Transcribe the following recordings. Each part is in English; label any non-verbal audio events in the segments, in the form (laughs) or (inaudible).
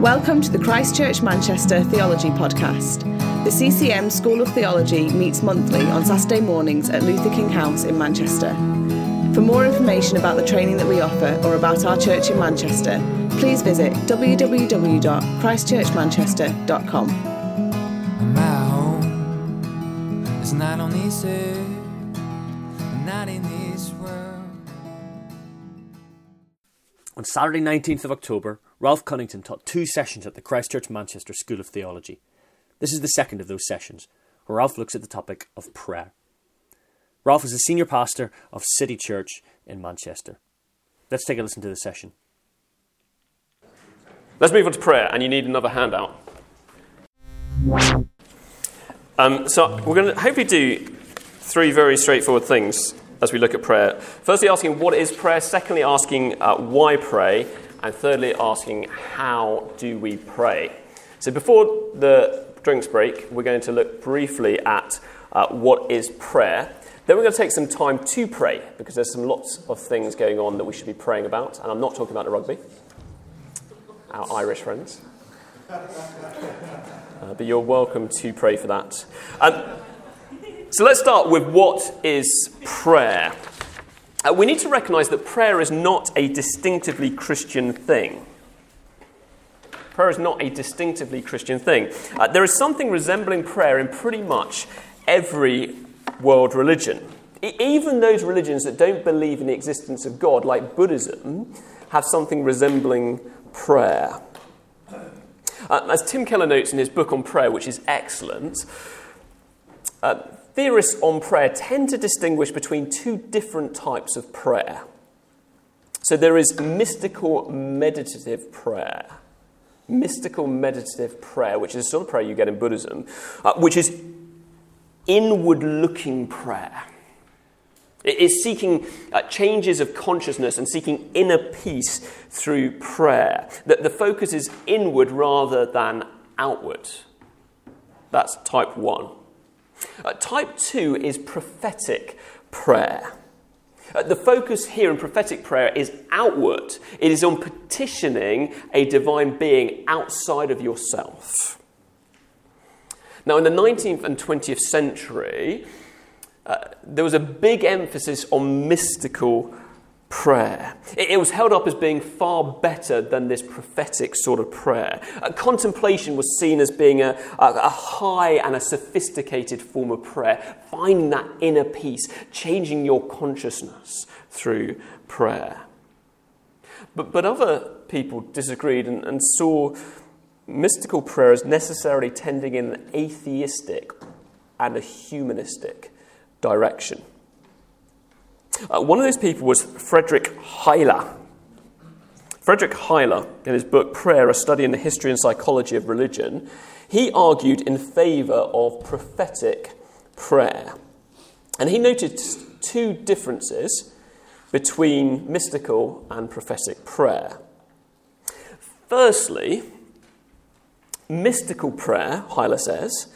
Welcome to the Christchurch Manchester Theology Podcast. The CCM School of Theology meets monthly on Saturday mornings at Luther King House in Manchester. For more information about the training that we offer or about our church in Manchester, please visit www.christchurchmanchester.com. Saturday, 19th of October, Ralph Cunnington taught two sessions at the Christchurch Manchester School of Theology. This is the second of those sessions, where Ralph looks at the topic of prayer. Ralph is a senior pastor of City Church in Manchester. Let's take a listen to the session. Let's move on to prayer, and you need another handout. Um, so we're going to hopefully do three very straightforward things as we look at prayer. Firstly, asking what is prayer. Secondly, asking uh, why pray. And thirdly, asking how do we pray. So before the drinks break, we're going to look briefly at uh, what is prayer. Then we're going to take some time to pray because there's some lots of things going on that we should be praying about. And I'm not talking about the rugby, our Irish friends. Uh, but you're welcome to pray for that. Um, so let's start with what is prayer. Uh, we need to recognize that prayer is not a distinctively Christian thing. Prayer is not a distinctively Christian thing. Uh, there is something resembling prayer in pretty much every world religion. Even those religions that don't believe in the existence of God, like Buddhism, have something resembling prayer. Uh, as Tim Keller notes in his book on prayer, which is excellent, uh, theorists on prayer tend to distinguish between two different types of prayer. So there is mystical meditative prayer. Mystical meditative prayer, which is sort of prayer you get in Buddhism, uh, which is inward looking prayer. It is seeking uh, changes of consciousness and seeking inner peace through prayer. That the focus is inward rather than outward. That's type one. Uh, type two is prophetic prayer. Uh, the focus here in prophetic prayer is outward, it is on petitioning a divine being outside of yourself. Now, in the 19th and 20th century, uh, there was a big emphasis on mystical prayer. It, was held up as being far better than this prophetic sort of prayer. Uh, contemplation was seen as being a, a, a high and a sophisticated form of prayer, finding that inner peace, changing your consciousness through prayer. But, but other people disagreed and, and saw mystical prayer as necessarily tending in an atheistic and a humanistic direction. Uh, one of those people was Frederick Heiler. Frederick Heiler, in his book Prayer, a study in the history and psychology of religion, he argued in favour of prophetic prayer. And he noted two differences between mystical and prophetic prayer. Firstly, mystical prayer, Heiler says,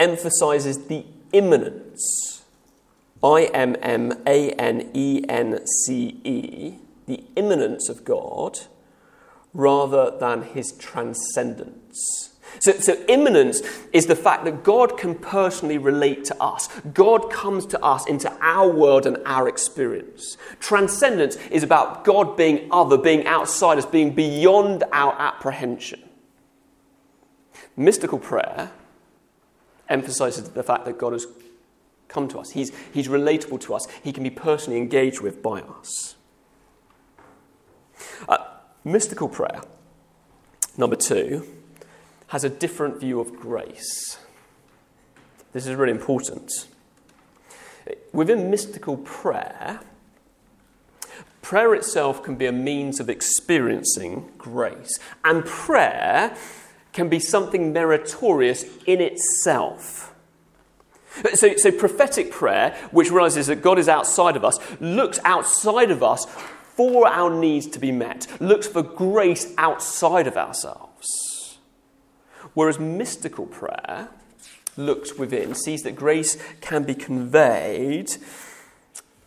emphasizes the immanence. I M M A N E N C E, the immanence of God, rather than his transcendence. So, so, immanence is the fact that God can personally relate to us. God comes to us into our world and our experience. Transcendence is about God being other, being outside us, being beyond our apprehension. Mystical prayer emphasizes the fact that God has come to us. He's, he's relatable to us. He can be personally engaged with by us. Uh, mystical prayer, number two, has a different view of grace. This is really important. Within mystical prayer, prayer itself can be a means of experiencing grace. And prayer can be something meritorious in itself. So, so, prophetic prayer, which realizes that God is outside of us, looks outside of us for our needs to be met, looks for grace outside of ourselves. Whereas mystical prayer looks within, sees that grace can be conveyed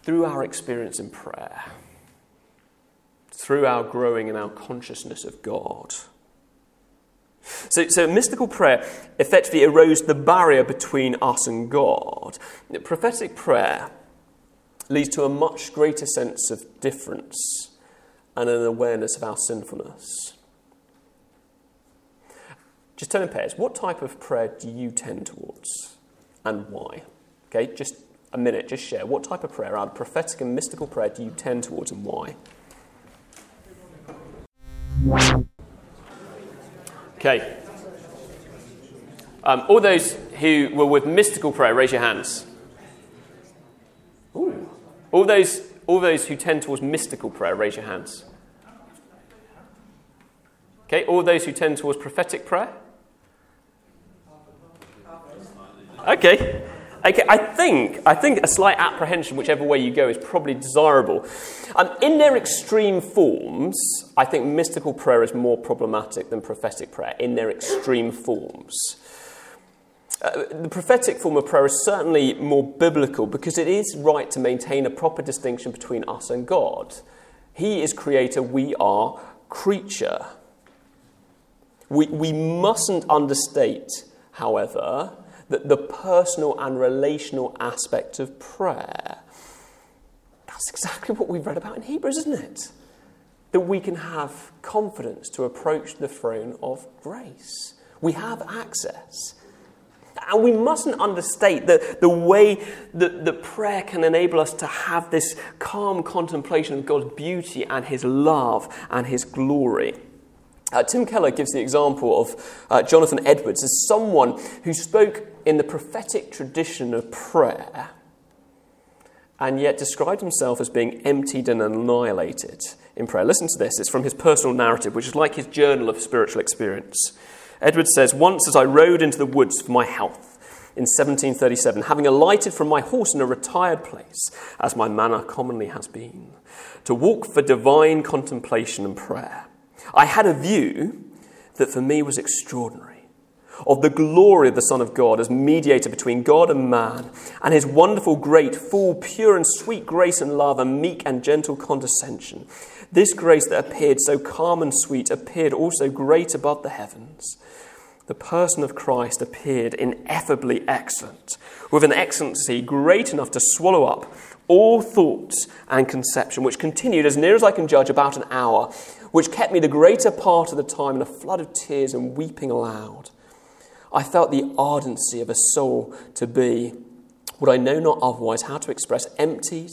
through our experience in prayer, through our growing in our consciousness of God. So, so mystical prayer effectively erodes the barrier between us and God. Prophetic prayer leads to a much greater sense of difference and an awareness of our sinfulness. Just turn in pairs. What type of prayer do you tend towards and why? Okay, just a minute, just share. What type of prayer, either prophetic and mystical prayer, do you tend towards and why? Okay. Um, all those who were with mystical prayer, raise your hands. Ooh. All those, all those who tend towards mystical prayer, raise your hands. Okay, all those who tend towards prophetic prayer? Okay. Okay, I think, I think a slight apprehension, whichever way you go, is probably desirable. Um, in their extreme forms, I think mystical prayer is more problematic than prophetic prayer, in their extreme forms. Uh, the prophetic form of prayer is certainly more biblical because it is right to maintain a proper distinction between us and God. He is creator, we are creature. We, we mustn't understate, however, that the personal and relational aspect of prayer. That's exactly what we've read about in Hebrews, isn't it? That we can have confidence to approach the throne of grace. We have access. And we mustn't understate the, the way that, that prayer can enable us to have this calm contemplation of God's beauty and His love and His glory. Uh, Tim Keller gives the example of uh, Jonathan Edwards as someone who spoke in the prophetic tradition of prayer and yet described himself as being emptied and annihilated in prayer. Listen to this. It's from his personal narrative, which is like his journal of spiritual experience. Edwards says, Once as I rode into the woods for my health in 1737, having alighted from my horse in a retired place, as my manner commonly has been, to walk for divine contemplation and prayer, I had a view that for me was extraordinary of the glory of the Son of God as mediator between God and man, and his wonderful, great, full, pure, and sweet grace and love, and meek and gentle condescension. This grace that appeared so calm and sweet appeared also great above the heavens. The person of Christ appeared ineffably excellent, with an excellency great enough to swallow up all thoughts and conception, which continued, as near as I can judge, about an hour, which kept me the greater part of the time in a flood of tears and weeping aloud. I felt the ardency of a soul to be what I know not otherwise how to express emptied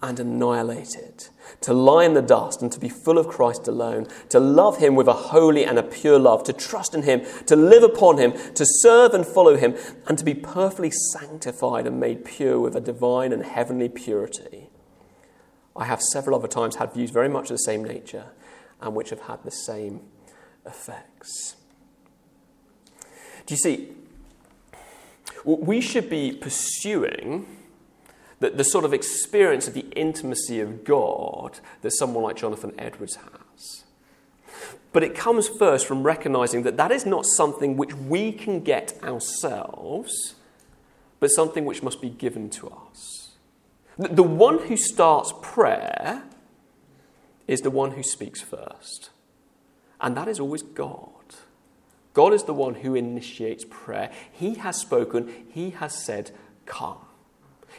and annihilated, to lie in the dust and to be full of Christ alone, to love Him with a holy and a pure love, to trust in Him, to live upon Him, to serve and follow Him, and to be perfectly sanctified and made pure with a divine and heavenly purity. I have several other times had views very much of the same nature and which have had the same effects. Do you see? We should be pursuing the, the sort of experience of the intimacy of God that someone like Jonathan Edwards has. But it comes first from recognizing that that is not something which we can get ourselves, but something which must be given to us. The one who starts prayer is the one who speaks first, and that is always God. God is the one who initiates prayer. He has spoken, He has said, Come.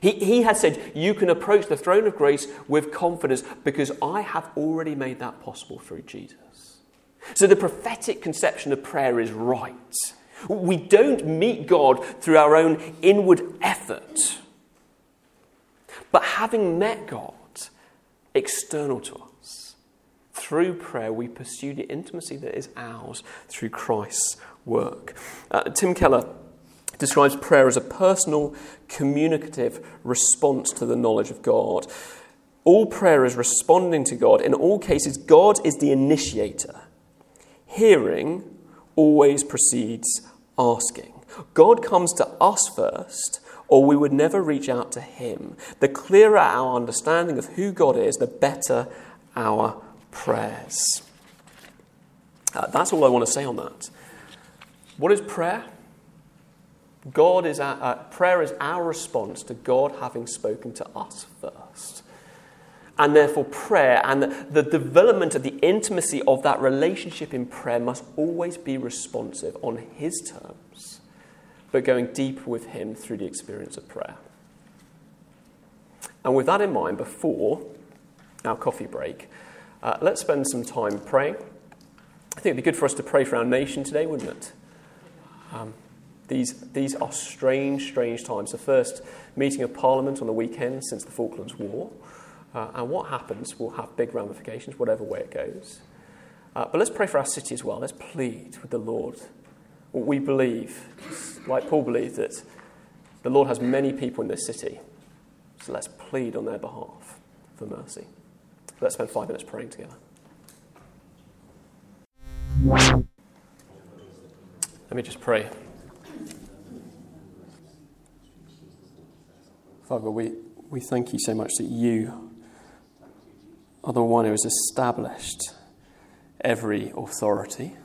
He, he has said, You can approach the throne of grace with confidence because I have already made that possible through Jesus. So the prophetic conception of prayer is right. We don't meet God through our own inward effort, but having met God external to us through prayer, we pursue the intimacy that is ours through Christ's work. Uh, Tim Keller describes prayer as a personal, communicative response to the knowledge of God. All prayer is responding to God. In all cases, God is the initiator. Hearing always precedes asking. God comes to us first, or we would never reach out to Him. The clearer our understanding of who God is, the better our prayers. Uh, that's all I want to say on that. What is prayer? God is our, uh, prayer is our response to God having spoken to us first. And therefore, prayer and the, the development of the intimacy of that relationship in prayer must always be responsive on His terms, but going deeper with Him through the experience of prayer. And with that in mind, before our coffee break, uh, let's spend some time praying. I think it'd be good for us to pray for our nation today, wouldn't it? Um, these, these are strange, strange times. The first meeting of Parliament on the weekend since the Falklands War. Uh, and what happens will have big ramifications, whatever way it goes. Uh, but let's pray for our city as well. Let's plead with the Lord. We believe, like Paul believed, that the Lord has many people in this city. So let's plead on their behalf for mercy. Let's spend five minutes praying together. Let me just pray. Father, we, we thank you so much that you are the one who has established every authority.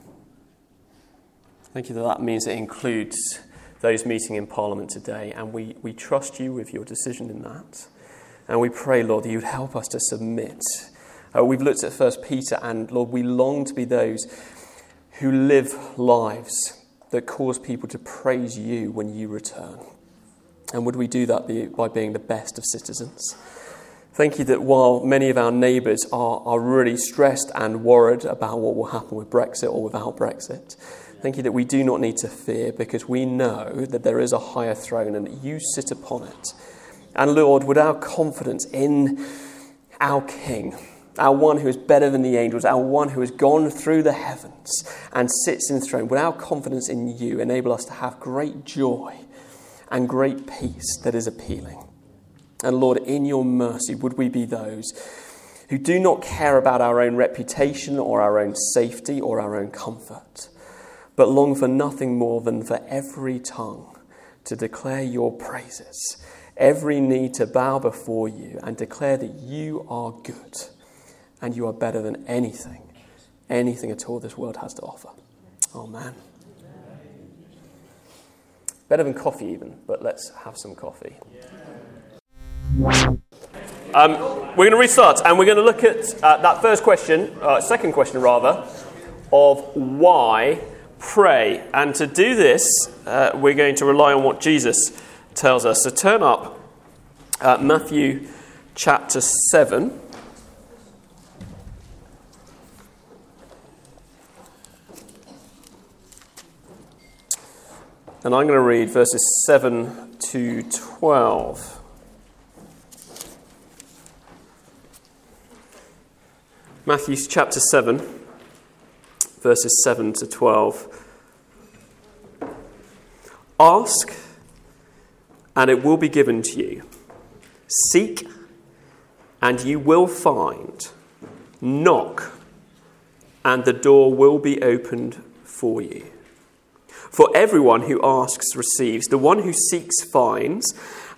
Thank you that that means it includes those meeting in Parliament today, and we, we trust you with your decision in that. And we pray, Lord, that you'd help us to submit. Uh, we've looked at First Peter, and Lord, we long to be those who live lives that cause people to praise you when you return. And would we do that by being the best of citizens? Thank you that while many of our neighbours are, are really stressed and worried about what will happen with Brexit or without Brexit, thank you that we do not need to fear because we know that there is a higher throne and that you sit upon it. And Lord, would our confidence in our King, our one who is better than the angels, our one who has gone through the heavens and sits in throne, would our confidence in you enable us to have great joy and great peace that is appealing? And Lord, in your mercy, would we be those who do not care about our own reputation or our own safety or our own comfort, but long for nothing more than for every tongue to declare your praises, every knee to bow before you and declare that you are good and you are better than anything, anything at all this world has to offer. Amen. Better than coffee, even, but let's have some coffee. Um, we're going to restart and we're going to look at uh, that first question, uh, second question rather, of why pray. And to do this, uh, we're going to rely on what Jesus tells us. So turn up uh, Matthew chapter 7. And I'm going to read verses 7 to 12. Matthew chapter 7, verses 7 to 12. Ask, and it will be given to you. Seek, and you will find. Knock, and the door will be opened for you. For everyone who asks receives, the one who seeks finds,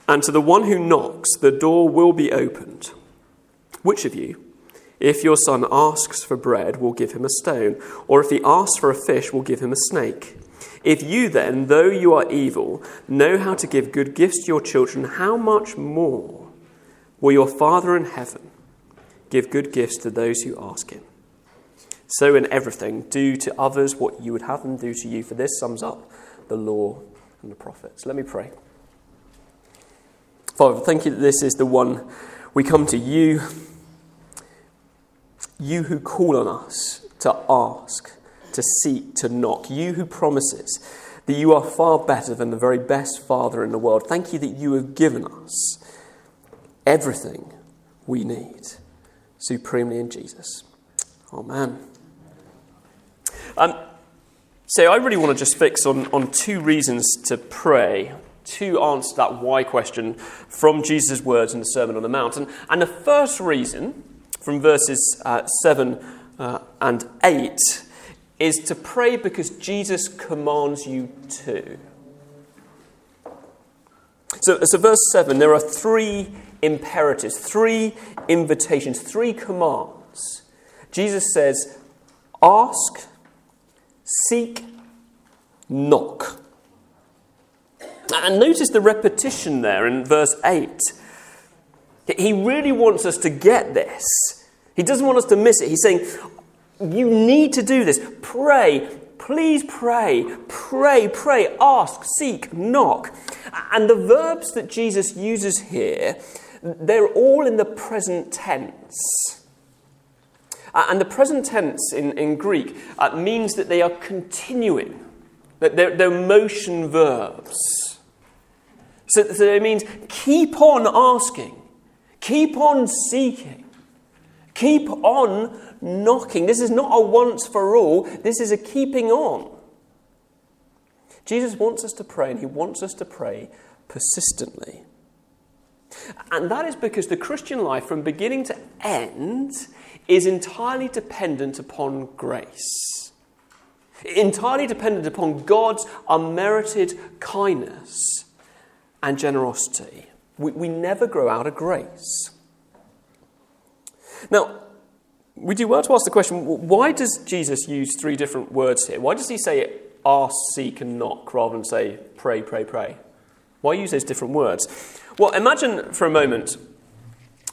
and to the one who knocks, the door will be opened. Which of you? If your son asks for bread, we'll give him a stone, or if he asks for a fish, we'll give him a snake. If you then, though you are evil, know how to give good gifts to your children, how much more will your Father in heaven give good gifts to those who ask him? So, in everything, do to others what you would have them do to you, for this sums up the law and the prophets. Let me pray. Father, thank you that this is the one we come to you you who call on us to ask, to seek, to knock, you who promises that you are far better than the very best Father in the world. Thank you that you have given us everything we need, supremely in Jesus. Amen. Um, so I really want to just fix on, on two reasons to pray, to answer that why question from Jesus' words in the Sermon on the Mount. And, and the first reason from verses uh, 7 uh, and 8 is to pray because Jesus commands you to. So, so, verse 7, there are three imperatives, three invitations, three commands. Jesus says, Ask, seek, knock. And notice the repetition there in verse 8. He really wants us to get this. He doesn't want us to miss it. He's saying, You need to do this. Pray. Please pray. Pray, pray. Ask, seek, knock. And the verbs that Jesus uses here, they're all in the present tense. Uh, and the present tense in, in Greek uh, means that they are continuing, that they're, they're motion verbs. So, so it means keep on asking, keep on seeking, keep on knocking. This is not a once for all, this is a keeping on. Jesus wants us to pray, and he wants us to pray persistently. And that is because the Christian life, from beginning to end, is entirely dependent upon grace. Entirely dependent upon God's unmerited kindness and generosity. We, we never grow out of grace. Now, we do well to ask the question why does Jesus use three different words here? Why does he say ask, seek, and knock rather than say pray, pray, pray? Why use those different words? Well, imagine for a moment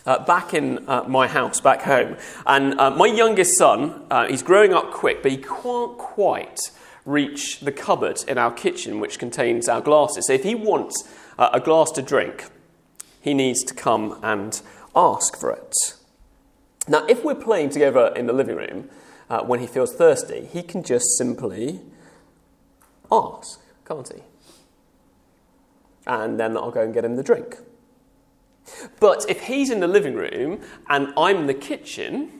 uh, back in uh, my house back home, and uh, my youngest son, uh, he's growing up quick, but he can't quite reach the cupboard in our kitchen which contains our glasses. So if he wants uh, a glass to drink, he needs to come and ask for it. Now, if we're playing together in the living room uh, when he feels thirsty, he can just simply ask, can't he? And then I'll go and get him the drink. But if he's in the living room and I'm in the kitchen,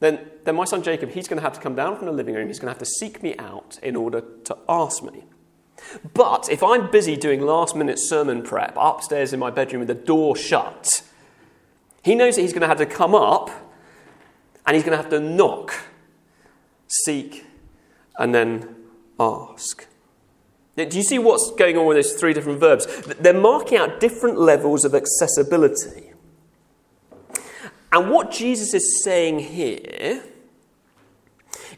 then, then my son Jacob, he's going to have to come down from the living room. He's going to have to seek me out in order to ask me. But if I'm busy doing last minute sermon prep upstairs in my bedroom with the door shut, he knows that he's going to have to come up and he's going to have to knock, seek, and then ask. Do you see what's going on with those three different verbs? They're marking out different levels of accessibility. And what Jesus is saying here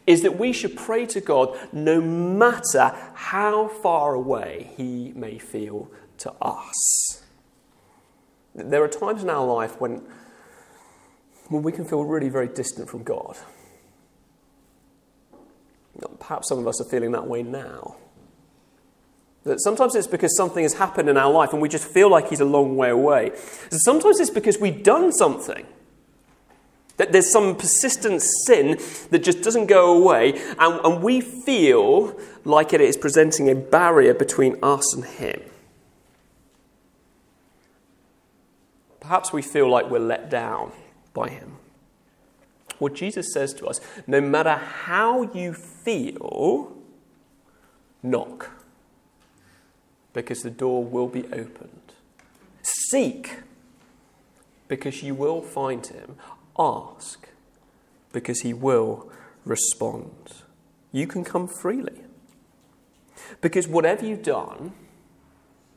is that we should pray to God no matter how far away He may feel to us. There are times in our life when, when we can feel really very distant from God. Perhaps some of us are feeling that way now. That sometimes it's because something has happened in our life and we just feel like He's a long way away. Sometimes it's because we've done something that there's some persistent sin that just doesn't go away, and, and we feel like it is presenting a barrier between us and Him. Perhaps we feel like we're let down by Him. Well, Jesus says to us no matter how you feel, knock, because the door will be opened. Seek, because you will find Him ask because he will respond. You can come freely. Because whatever you've done,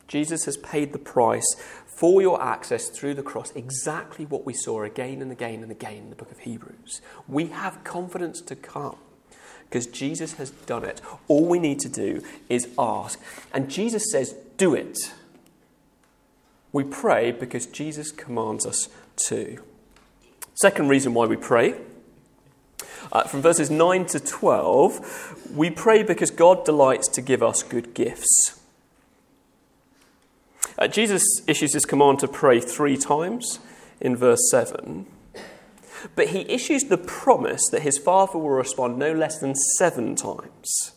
Jesus has paid the price for your access through the cross, exactly what we saw again and again and again in the book of Hebrews. We have confidence to come because Jesus has done it. All we need to do is ask. And Jesus says, Do it. We pray because Jesus commands us to. Second reason why we pray. Uh, from verses 9 to 12, we pray because God delights to give us good gifts. Uh, Jesus issues his command to pray three times in verse 7, but he issues the promise that his Father will respond no less than seven times.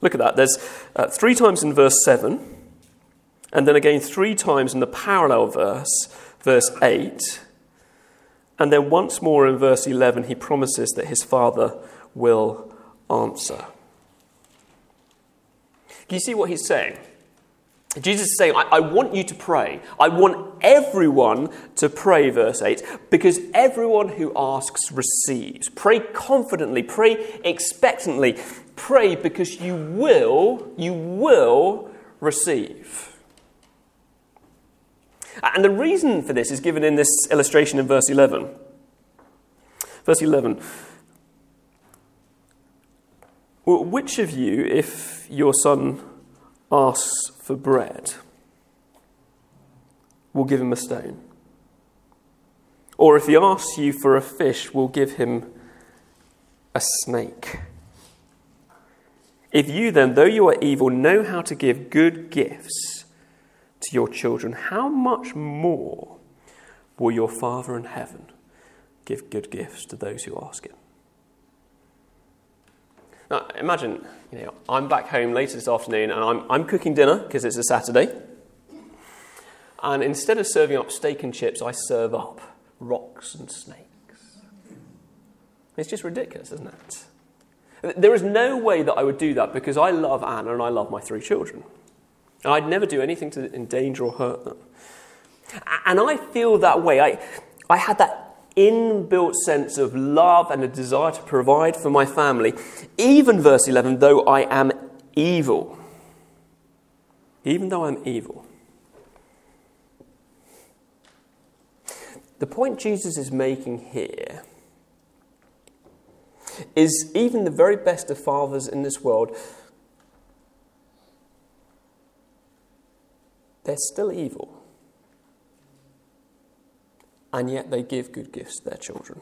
Look at that. There's uh, three times in verse 7, and then again three times in the parallel verse, verse 8 and then once more in verse 11, he promises that his Father will answer. Can you see what he's saying? Jesus is saying, I, I, want you to pray. I want everyone to pray, verse 8, because everyone who asks receives. Pray confidently, pray expectantly, pray because you will, you will receive. And the reason for this is given in this illustration in verse 11. Verse 11. Well, which of you, if your son asks for bread, we'll give him a stone? Or if he asks you for a fish, we'll give him a snake. If you then, though you are evil, know how to give good gifts to your children, how much more will your Father in heaven give good gifts to those who ask him? Now, imagine, you know, I'm back home later this afternoon and I'm, I'm cooking dinner because it's a Saturday. And instead of serving up steak and chips, I serve up rocks and snakes. It's just ridiculous, isn't it? There is no way that I would do that because I love Anna and I love my three children. And I'd never do anything to endanger or hurt them. And I feel that way. I, I had that inbuilt sense of love and a desire to provide for my family, even verse 11, though I am evil. Even though I'm evil. The point Jesus is making here is even the very best of fathers in this world, they're still evil. And yet they give good gifts to their children.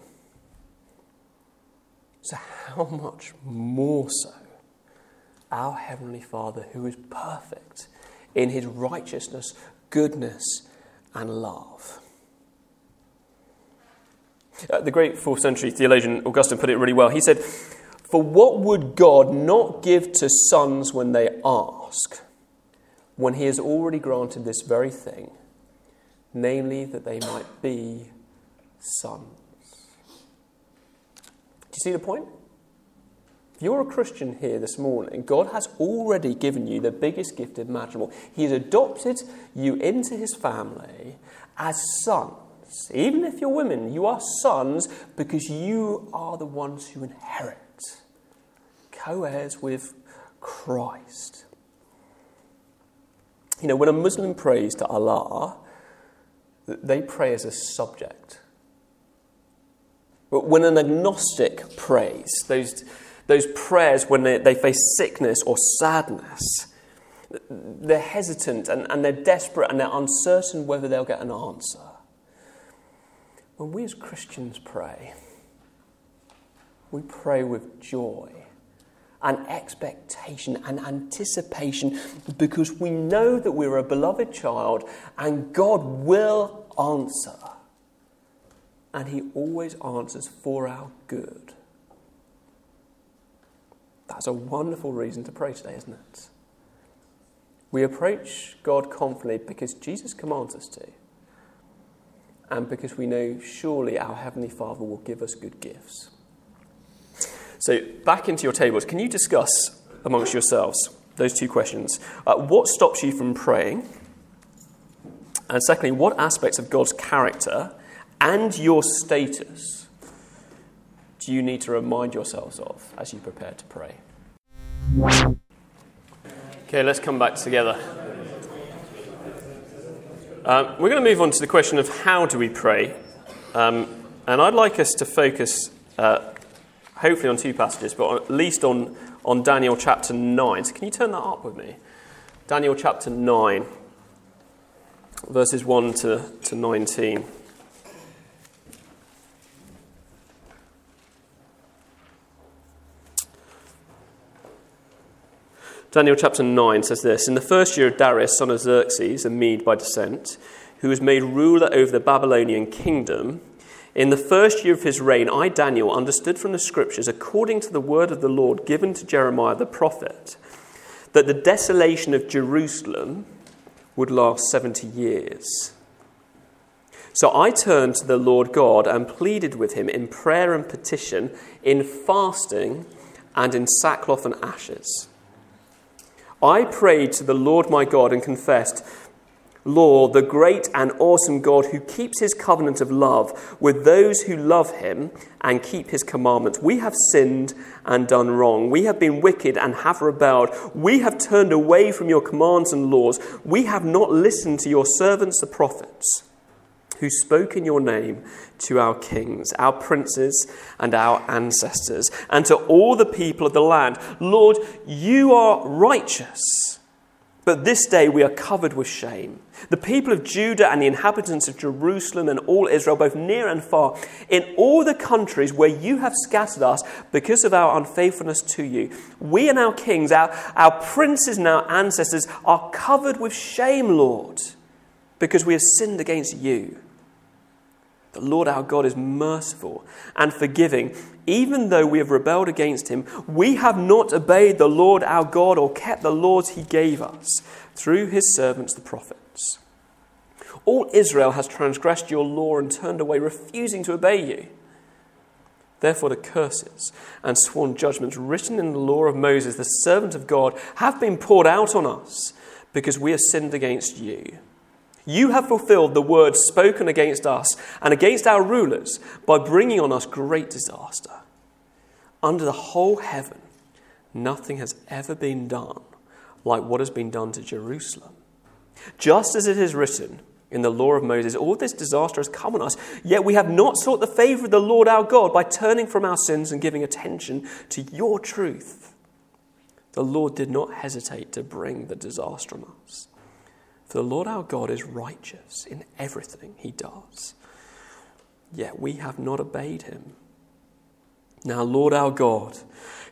So, how much more so our Heavenly Father, who is perfect in his righteousness, goodness, and love? Uh, the great fourth century theologian Augustine put it really well. He said, For what would God not give to sons when they ask, when he has already granted this very thing, namely that they might be sons? Do you see the point? If you're a Christian here this morning, God has already given you the biggest gift imaginable. He has adopted you into his family as sons even if you're women, you are sons because you are the ones who inherit, co heirs with Christ. You know, when a Muslim prays to Allah, they pray as a subject. But when an agnostic prays, those, those prayers when they, they face sickness or sadness, they're hesitant and, and they're desperate and they're uncertain whether they'll get an answer. When we as Christians pray, we pray with joy and expectation and anticipation because we know that we're a beloved child and God will answer. And He always answers for our good. That's a wonderful reason to pray today, isn't it? We approach God confidently because Jesus commands us to and because we know surely our Heavenly Father will give us good gifts. So, back into your tables, can you discuss amongst yourselves those two questions? Uh, what stops you from praying? And secondly, what aspects of God's character and your status do you need to remind yourselves of as you prepare to pray? Okay, let's come back together. Um, we're going to move on to the question of how do we pray. Um, and I'd like us to focus, uh, hopefully, on two passages, but at least on, on Daniel chapter 9. So, can you turn that up with me? Daniel chapter 9, verses 1 to, to 19. Daniel chapter 9 says this In the first year of Darius, son of Xerxes, a Mede by descent, who was made ruler over the Babylonian kingdom, in the first year of his reign, I, Daniel, understood from the scriptures, according to the word of the Lord given to Jeremiah the prophet, that the desolation of Jerusalem would last 70 years. So I turned to the Lord God and pleaded with him in prayer and petition, in fasting, and in sackcloth and ashes. I prayed to the Lord my God and confessed, Lord, the great and awesome God who keeps his covenant of love with those who love him and keep his commandments. We have sinned and done wrong. We have been wicked and have rebelled. We have turned away from your commands and laws. We have not listened to your servants, the prophets who spoke in your name to our kings, our princes, and our ancestors, and to all the people of the land Lord, you are righteous But this day we are covered with shame. The people of Judah and the inhabitants of Jerusalem and all Israel, both near and far, in all the countries where you have scattered us because of our unfaithfulness to you. We and our kings, our, our princes and our ancestors are covered with shame, Lord, because we have sinned against you. The Lord our God is merciful and forgiving. Even though we have rebelled against him, we have not obeyed the Lord our God or kept the laws he gave us through his servants the prophets. All Israel has transgressed your law and turned away, refusing to obey you. Therefore, the curses and sworn judgments written in the law of Moses, the servant of God, have been poured out on us because we have sinned against you. You have fulfilled the word spoken against us and against our rulers by bringing on us great disaster. Under the whole heaven, nothing has ever been done like what has been done to Jerusalem. Just as it is written in the law of Moses, all this disaster has come on us, yet we have not sought the favor of the Lord our God by turning from our sins and giving attention to your truth. The Lord did not hesitate to bring the disaster on us. For the Lord our God is righteous in everything he does. Yet we have not obeyed him. Now, Lord our God,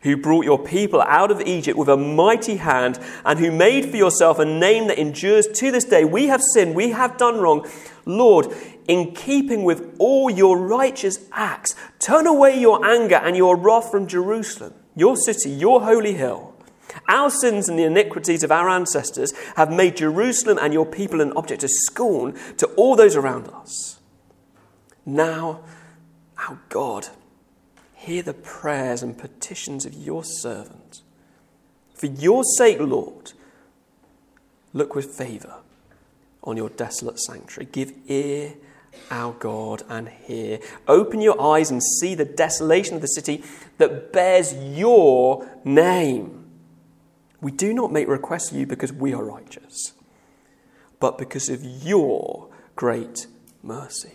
who brought your people out of Egypt with a mighty hand, and who made for yourself a name that endures to this day, we have sinned, we have done wrong. Lord, in keeping with all your righteous acts, turn away your anger and your wrath from Jerusalem, your city, your holy hill. Our sins and the iniquities of our ancestors have made Jerusalem and your people an object of scorn to all those around us. Now, our God, hear the prayers and petitions of your servant. For your sake, Lord, look with favour on your desolate sanctuary. Give ear, our God, and hear. Open your eyes and see the desolation of the city that bears your name. We do not make requests to you because we are righteous, but because of your great mercy.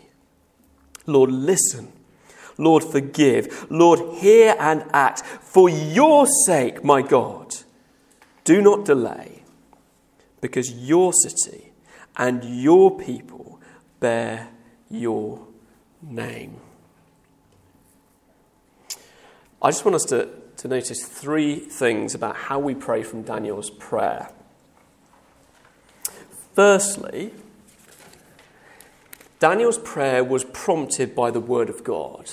Lord, listen. Lord, forgive. Lord, hear and act. For your sake, my God, do not delay, because your city and your people bear your name. I just want us to to notice three things about how we pray from Daniel's prayer. Firstly, Daniel's prayer was prompted by the Word of God.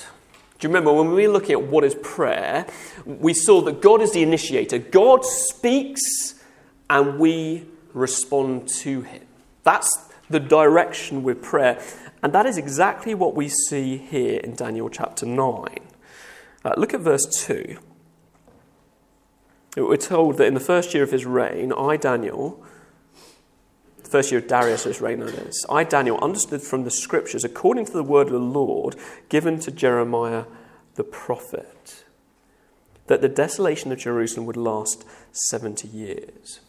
Do you remember when we were looking at what is prayer, we saw that God is the initiator. God speaks and we respond to Him. That's the direction with prayer. And that is exactly what we see here in Daniel chapter 9. Uh, look at verse 2. We're told that in the first year of his reign, I, Daniel, the first year of Darius' reign, that is, I, Daniel, understood from the scriptures, according to the word of the Lord given to Jeremiah the prophet, that the desolation of Jerusalem would last 70 years.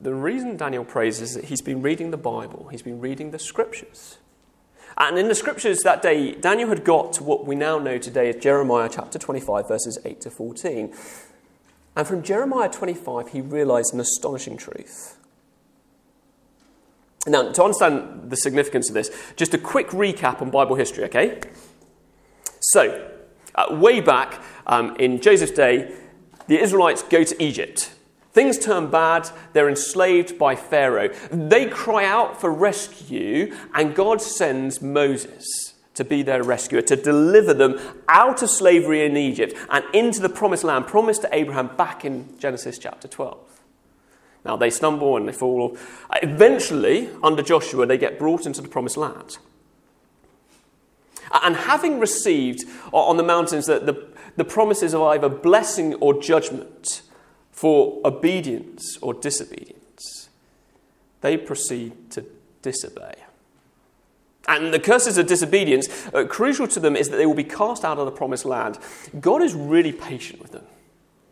The reason Daniel prays is that he's been reading the Bible, he's been reading the scriptures. And in the scriptures that day, Daniel had got to what we now know today as Jeremiah chapter 25, verses 8 to 14. And from Jeremiah 25, he realized an astonishing truth. Now, to understand the significance of this, just a quick recap on Bible history, okay? So, uh, way back um, in Joseph's day, the Israelites go to Egypt. Things turn bad, they're enslaved by Pharaoh. They cry out for rescue, and God sends Moses to be their rescuer, to deliver them out of slavery in Egypt and into the promised land promised to Abraham back in Genesis chapter 12. Now they stumble and they fall. Eventually, under Joshua, they get brought into the promised land. And having received on the mountains the, the, the promises of either blessing or judgment, for obedience or disobedience, they proceed to disobey. And the curses of disobedience, uh, crucial to them is that they will be cast out of the promised land. God is really patient with them.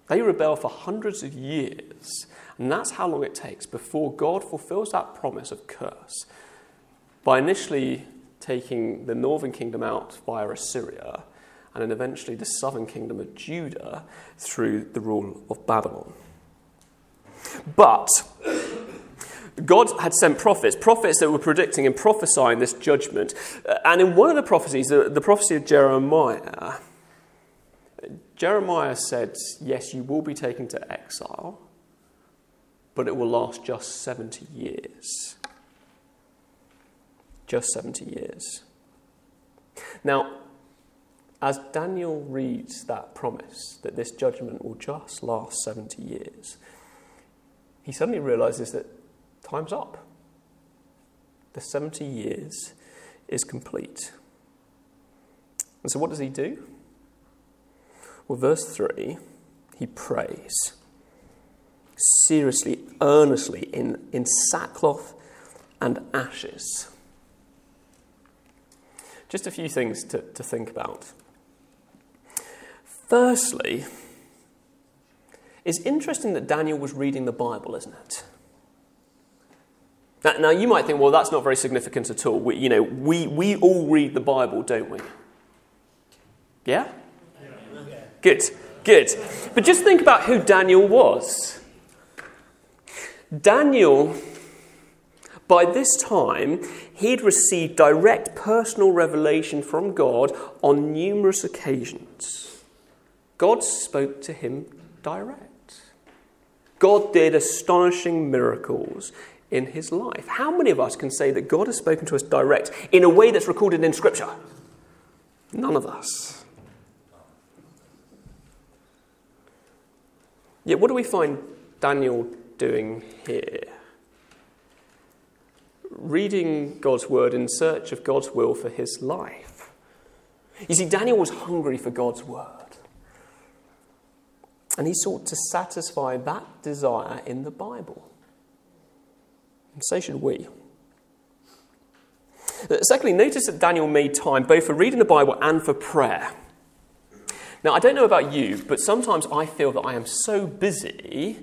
They rebel for hundreds of years, and that's how long it takes before God fulfills that promise of curse by initially taking the northern kingdom out via Assyria and then eventually the southern kingdom of Judah through the rule of Babylon. But God had sent prophets, prophets that were predicting and prophesying this judgment. Uh, and in one of the prophecies, the, the prophecy of Jeremiah, Jeremiah said, Yes, you will be taken to exile, but it will last just 70 years. Just 70 years. Now, as Daniel reads that promise that this judgment will just last 70 years, he suddenly realizes that time's up. The 70 years is complete. And so, what does he do? Well, verse 3 he prays seriously, earnestly, in, in sackcloth and ashes. Just a few things to, to think about. Firstly, it's interesting that Daniel was reading the Bible, isn't it? Now, now you might think, well, that's not very significant at all. We, you know, we, we all read the Bible, don't we? Yeah? Good, good. But just think about who Daniel was. Daniel, by this time, he'd received direct personal revelation from God on numerous occasions. God spoke to him direct. God did astonishing miracles in his life. How many of us can say that God has spoken to us direct in a way that's recorded in Scripture? None of us. Yet, what do we find Daniel doing here? Reading God's word in search of God's will for his life. You see, Daniel was hungry for God's word. And he sought to satisfy that desire in the Bible. And so should we. Uh, secondly, notice that Daniel made time both for reading the Bible and for prayer. Now, I don't know about you, but sometimes I feel that I am so busy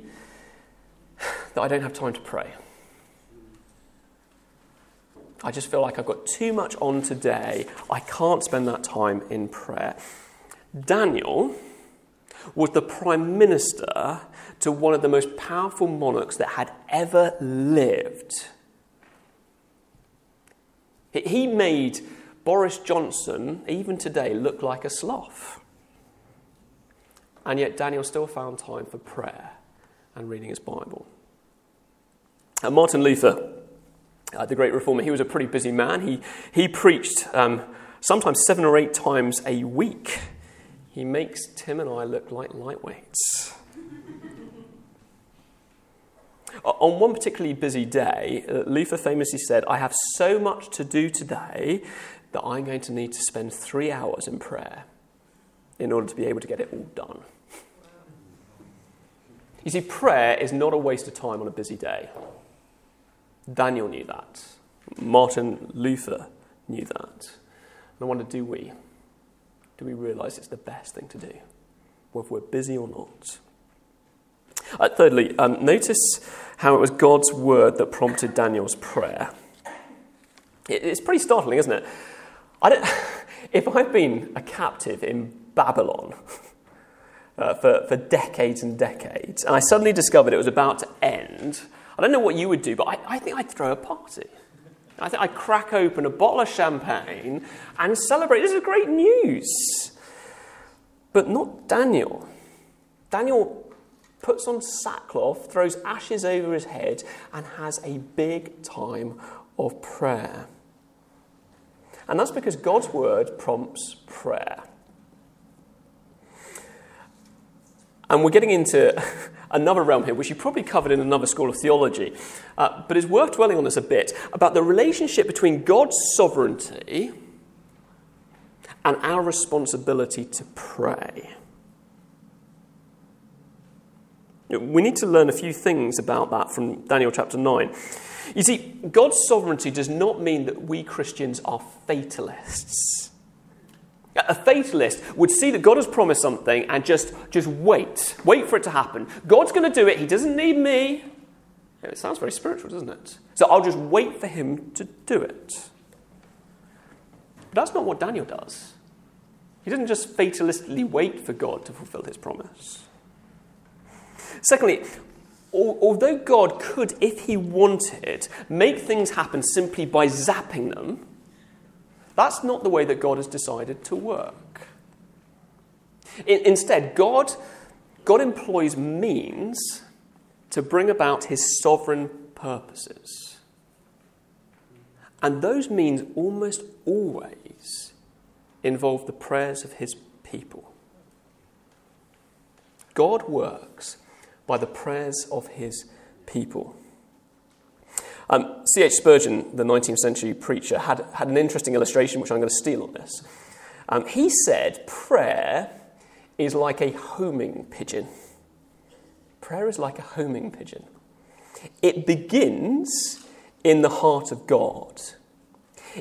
that I don't have time to pray. I just feel like I've got too much on today. I can't spend that time in prayer. Daniel was the prime minister to one of the most powerful monarchs that had ever lived. He made Boris Johnson, even today, look like a sloth. And yet, Daniel still found time for prayer and reading his Bible. And Martin Luther, uh, the great reformer, he was a pretty busy man. He, he preached um, sometimes seven or eight times a week. He makes Tim and I look like lightweights. (laughs) On one particularly busy day, uh, Luther famously said, I have so much to do today that I'm going to need to spend three hours in prayer in order to be able to get it all done. You see, prayer is not a waste of time on a busy day. Daniel knew that. Martin Luther knew that. And I wonder, do we? Do we realize it's the best thing to do, whether we're busy or not? Uh, thirdly, um, notice how it was God's word that prompted Daniel's prayer. It, it's pretty startling, isn't it? I don't, (laughs) if I've been a captive in Babylon (laughs) uh, for, for decades and decades, and I suddenly discovered it was about to end, I don't know what you would do, but I, I think I'd throw a party. I think I'd crack open a bottle of champagne and celebrate. This is great news. But not Daniel. Daniel puts on sackcloth, throws ashes over his head, and has a big time of prayer. And that's because God's word prompts prayer. And we're getting into (laughs) another realm here, which you probably covered in another school of theology, uh, but it's worth dwelling on this a bit about the relationship between God's sovereignty and our responsibility to pray. We need to learn a few things about that from Daniel chapter 9. You see, God's sovereignty does not mean that we Christians are fatalists. A fatalist would see that God has promised something and just, just wait, wait for it to happen. God's going to do it, He doesn't need me. It sounds very spiritual, doesn't it? So I'll just wait for Him to do it. But that's not what Daniel does. He doesn't just fatalistically wait for God to fulfill His promise. Secondly, although God could, if He wanted, make things happen simply by zapping them, that's not the way that God has decided to work. instead, God, God employs means to bring about His sovereign purposes. And those means almost always involve the prayers of His people. God works by the prayers of his people. Um, C.H. Spurgeon, the 19th century preacher, had, had an interesting illustration which I'm going to steal on this. Um, he said, Prayer is like a homing pigeon. Prayer is like a homing pigeon. It begins in the heart of God.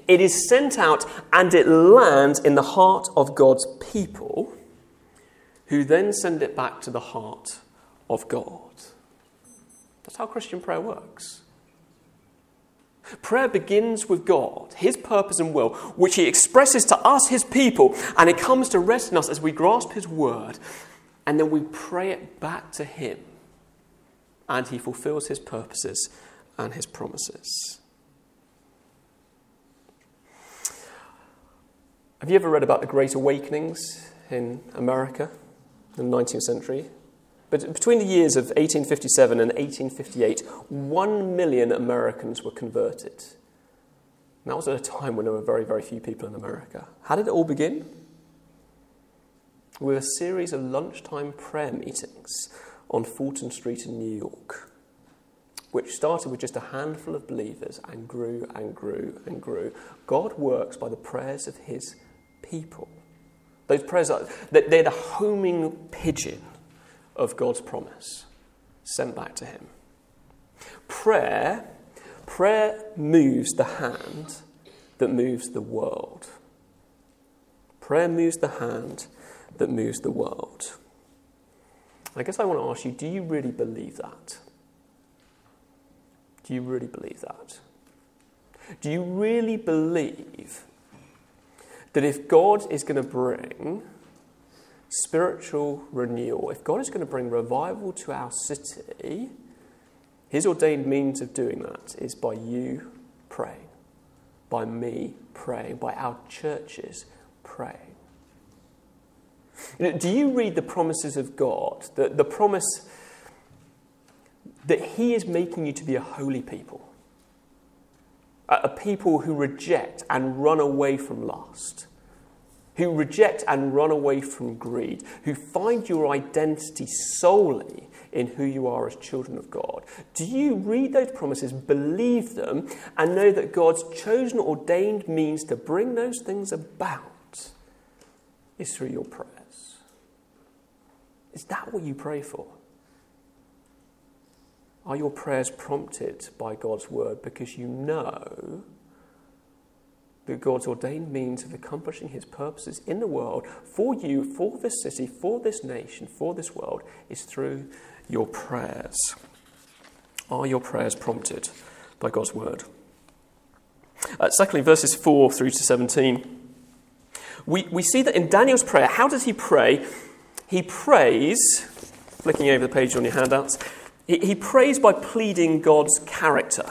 It is sent out and it lands in the heart of God's people, who then send it back to the heart of God. That's how Christian prayer works. Prayer begins with God, His purpose and will, which He expresses to us, His people, and it comes to rest in us as we grasp His word, and then we pray it back to Him, and He fulfills His purposes and His promises. Have you ever read about the Great Awakenings in America in the 19th century? But between the years of 1857 and 1858, one million Americans were converted. And that was at a time when there were very, very few people in America. How did it all begin? With a series of lunchtime prayer meetings on Fulton Street in New York, which started with just a handful of believers and grew and grew and grew. God works by the prayers of his people. Those prayers are, they're the homing pigeon of God's promise sent back to him. Prayer, prayer moves the hand that moves the world. Prayer moves the hand that moves the world. I guess I want to ask you do you really believe that? Do you really believe that? Do you really believe that if God is going to bring spiritual renewal, if God is going to bring revival to our city, his ordained means of doing that is by you praying, by me praying, by our churches praying. Do you read the promises of God? The, the promise that He is making you to be a holy people, a people who reject and run away from lust who reject and run away from greed, who find your identity solely in who you are as children of God? Do you read those promises, believe them, and know that God's chosen, ordained means to bring those things about is through your prayers? Is that what you pray for? Are your prayers prompted by God's word because you know that God's ordained means of accomplishing his purposes in the world for you, for this city, for this nation, for this world is through your prayers. Are your prayers prompted by God's word? Uh, secondly, verses 4 through to 17. We, we see that in Daniel's prayer, how does he pray? He prays, flicking over the page on your handouts, he, he prays by pleading God's character.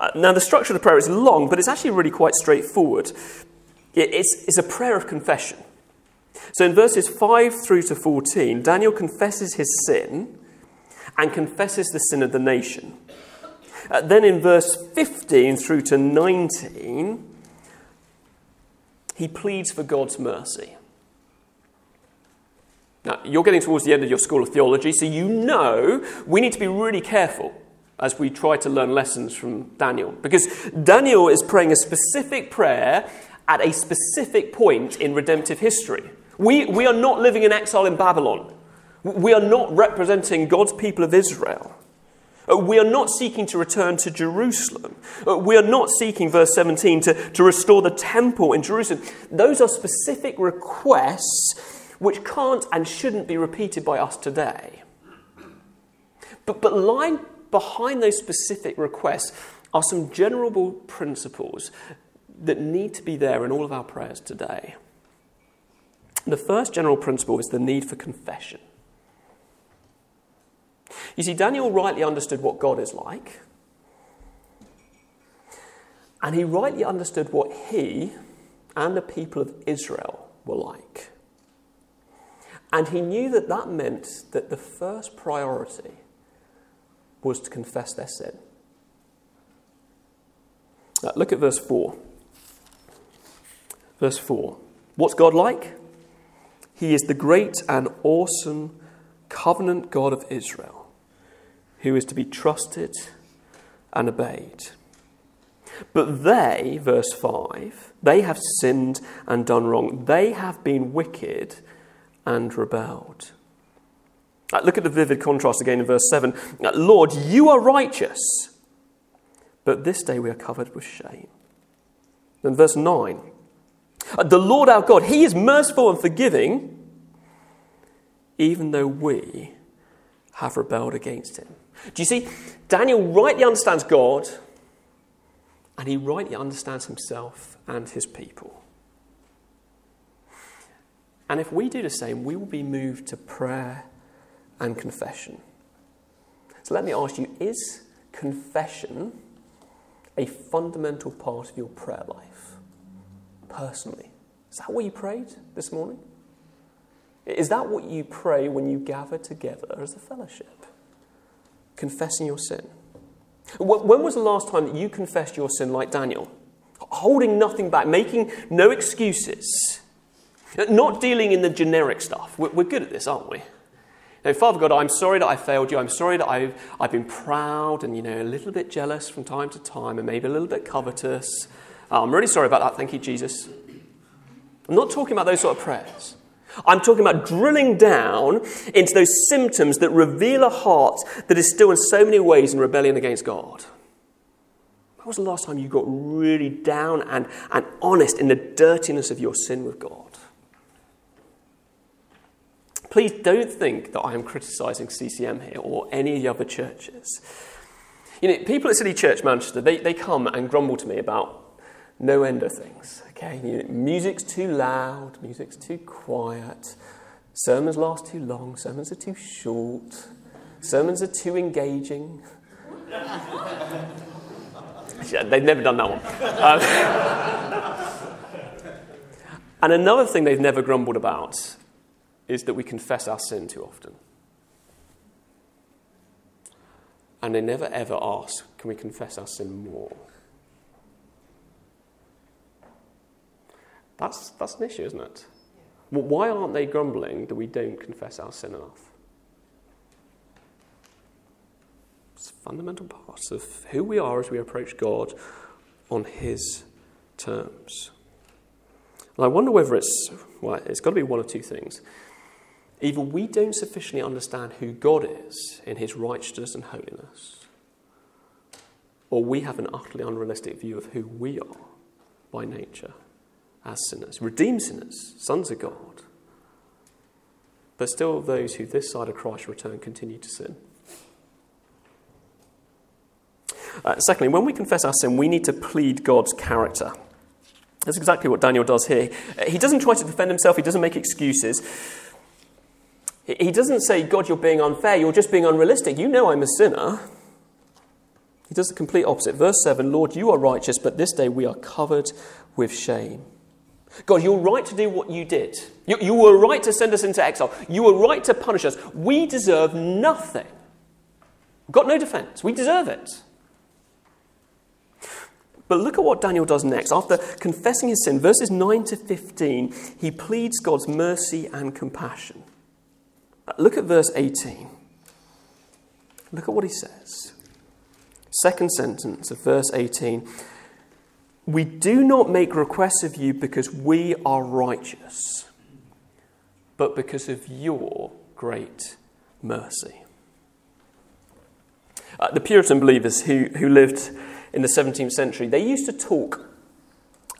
Uh, now, the structure of the prayer is long, but it's actually really quite straightforward. It's, it's a prayer of confession. So, in verses 5 through to 14, Daniel confesses his sin and confesses the sin of the nation. Uh, then, in verse 15 through to 19, he pleads for God's mercy. Now, you're getting towards the end of your school of theology, so you know we need to be really careful as we try to learn lessons from Daniel. Because Daniel is praying a specific prayer at a specific point in redemptive history. We, we are not living in exile in Babylon. We are not representing God's people of Israel. Uh, we are not seeking to return to Jerusalem. Uh, we are not seeking, verse 17, to, to restore the temple in Jerusalem. Those are specific requests which can't and shouldn't be repeated by us today. But, but lying behind those specific requests are some general principles that need to be there in all of our prayers today. The first general principle is the need for confession. You see, Daniel rightly understood what God is like, and he rightly understood what he and the people of Israel were like. And he knew that that meant that the first priority was to confess their sin. Look at verse 4. Verse 4. What's God like? He is the great and awesome covenant God of Israel, who is to be trusted and obeyed. But they, verse 5, they have sinned and done wrong. They have been wicked and rebelled. Look at the vivid contrast again in verse 7. Uh, Lord, you are righteous, but this day we are covered with shame. Then verse 9. Uh, the Lord our God, He is merciful and forgiving, even though we have rebelled against Him. Do you see? Daniel rightly understands God, and he rightly understands himself and his people. And if we do the same, we will be moved to prayer and confession. So let me ask you is confession a fundamental part of your prayer life? Personally. Is that what you prayed this morning? Is that what you pray when you gather together as a fellowship? Confessing your sin. When was the last time that you confessed your sin like Daniel? Holding nothing back, making no excuses. Not dealing in the generic stuff. We're good at this, aren't we? Father God, I'm sorry that I failed you. I'm sorry that I've, I've been proud and, you know, a little bit jealous from time to time and maybe a little bit covetous. Uh, I'm really sorry about that. Thank you, Jesus. I'm not talking about those sort of prayers. I'm talking about drilling down into those symptoms that reveal a heart that is still in so many ways in rebellion against God. When was the last time you got really down and, and honest in the dirtiness of your sin with God? Please don't think that I am criticizing CCM here or any of the other churches. You know, people at City Church Manchester, they, they come and grumble to me about no end of things. Okay, you know, music's too loud, music's too quiet, sermons last too long, sermons are too short, sermons are too engaging. (laughs) they've never done that one. Um, (laughs) and another thing they've never grumbled about is that we confess our sin too often. And they never ever ask, can we confess our sin more? That's, that's an issue, isn't it? Well, why aren't they grumbling that we don't confess our sin enough? It's a fundamental part of who we are as we approach God on His terms. And I wonder whether it's, well, it's got to be one of two things. Either we don't sufficiently understand who God is in his righteousness and holiness, or we have an utterly unrealistic view of who we are by nature as sinners, redeemed sinners, sons of God, but still those who this side of Christ's return continue to sin. Uh, secondly, when we confess our sin, we need to plead God's character. That's exactly what Daniel does here. He doesn't try to defend himself, he doesn't make excuses. He doesn't say, God, you're being unfair, you're just being unrealistic. You know I'm a sinner. He does the complete opposite. Verse 7 Lord, you are righteous, but this day we are covered with shame. God, you're right to do what you did. You, you were right to send us into exile. You were right to punish us. We deserve nothing. We've got no defense. We deserve it. But look at what Daniel does next. After confessing his sin, verses 9 to 15, he pleads God's mercy and compassion. Look at verse 18. Look at what he says. Second sentence of verse 18. We do not make requests of you because we are righteous, but because of your great mercy. Uh, the Puritan believers who, who lived in the 17th century, they used to talk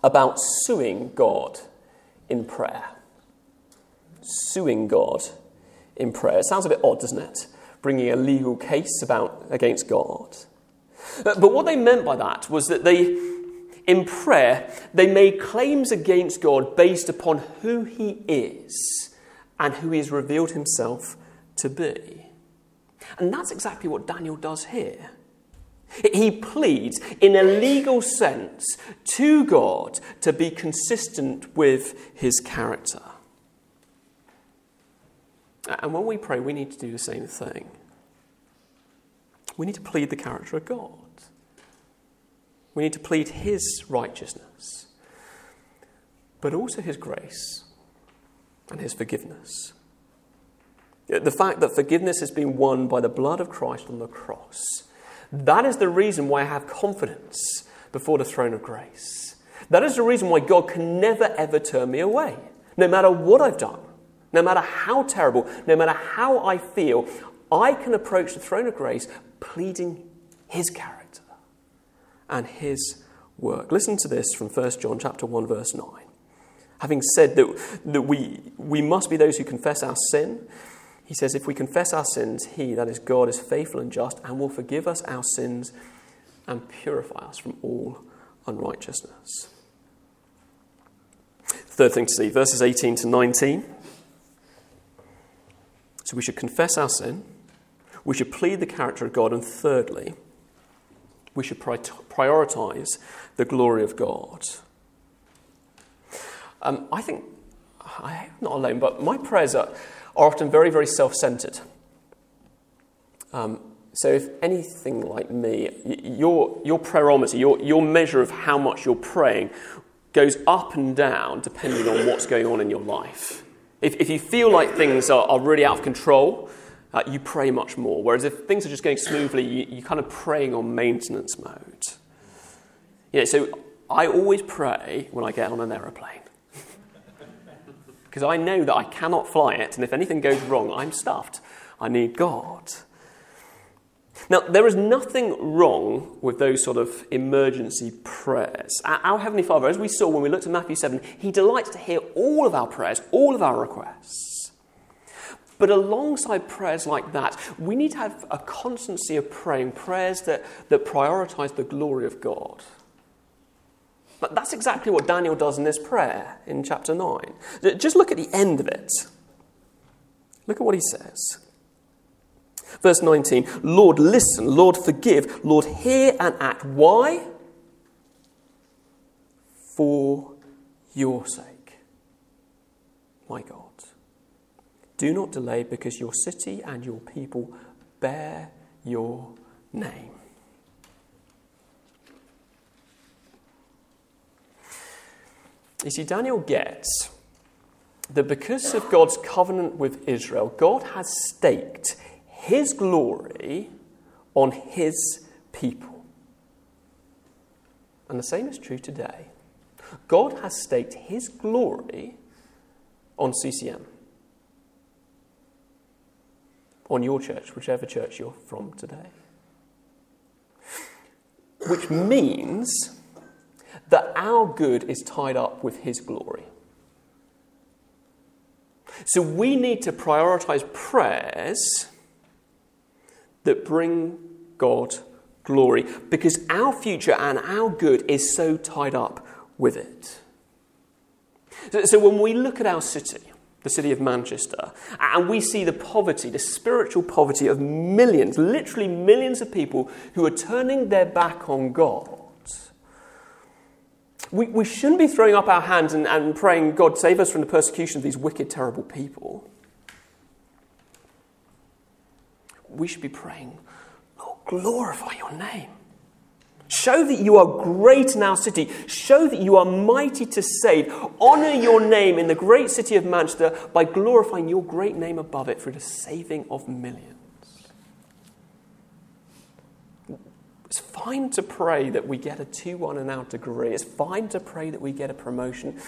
about suing God in prayer. Suing God in prayer. It sounds a bit odd, doesn't it? Bringing a legal case about against God. But what they meant by that was that they, in prayer, they made claims against God based upon who He is and who He has revealed Himself to be. And that's exactly what Daniel does here. He pleads, in a legal sense, to God to be consistent with his character. And when we pray, we need to do the same thing. We need to plead the character of God. We need to plead his righteousness, but also his grace and his forgiveness. The fact that forgiveness has been won by the blood of Christ on the cross that is the reason why I have confidence before the throne of grace. That is the reason why God can never ever turn me away. No matter what I've done, no matter how terrible, no matter how I feel, I can approach the throne of grace pleading his character and his work. Listen to this from 1 John chapter 1 verse 9. Having said that, that we, we must be those who confess our sin, he says, If we confess our sins, He, that is God, is faithful and just and will forgive us our sins and purify us from all unrighteousness. Third thing to see, verses 18 to 19. So we should confess our sin, we should plead the character of God, and thirdly, we should prioritize the glory of God. Um, I think, I'm not alone, but my prayers are are often very, very self centered. Um, so, if anything like me, your, your prayerometer, your, your measure of how much you're praying, goes up and down depending on what's going on in your life. If, if you feel like things are, are really out of control, uh, you pray much more. Whereas if things are just going smoothly, you, you're kind of praying on maintenance mode. You know, so I always pray when I get on an aeroplane (laughs) because I know that I cannot fly it, and if anything goes wrong, I'm stuffed. I need God. Now, there is nothing wrong with those sort of emergency prayers. Our Heavenly Father, as we saw when we looked at Matthew 7, He delights to hear all of our prayers, all of our requests. But alongside prayers like that, we need to have a constancy of praying, prayers that, that prioritize the glory of God. But that's exactly what Daniel does in this prayer in chapter 9. Just look at the end of it. Look at what he says. Verse 19 Lord, listen. Lord, forgive. Lord, hear and act. Why? For your sake. My God. Do not delay because your city and your people bear your name. You see, Daniel gets that because of God's covenant with Israel, God has staked his glory on his people. And the same is true today. God has staked his glory on CCM, on your church, whichever church you're from today. Which means that our good is tied up with His glory. So we need to prioritize prayers that bring God glory because our future and our good is so tied up with it. So, when we look at our city, the city of Manchester, and we see the poverty, the spiritual poverty of millions, literally millions of people who are turning their back on God, we, we shouldn't be throwing up our hands and, and praying, God, save us from the persecution of these wicked, terrible people. We should be praying, Lord, glorify your name. Show that you are great in our city. Show that you are mighty to save. Honour your name in the great city of Manchester by glorifying your great name above it through the saving of millions. It's fine to pray that we get a 2 1 and out degree. It's fine to pray that we get a promotion.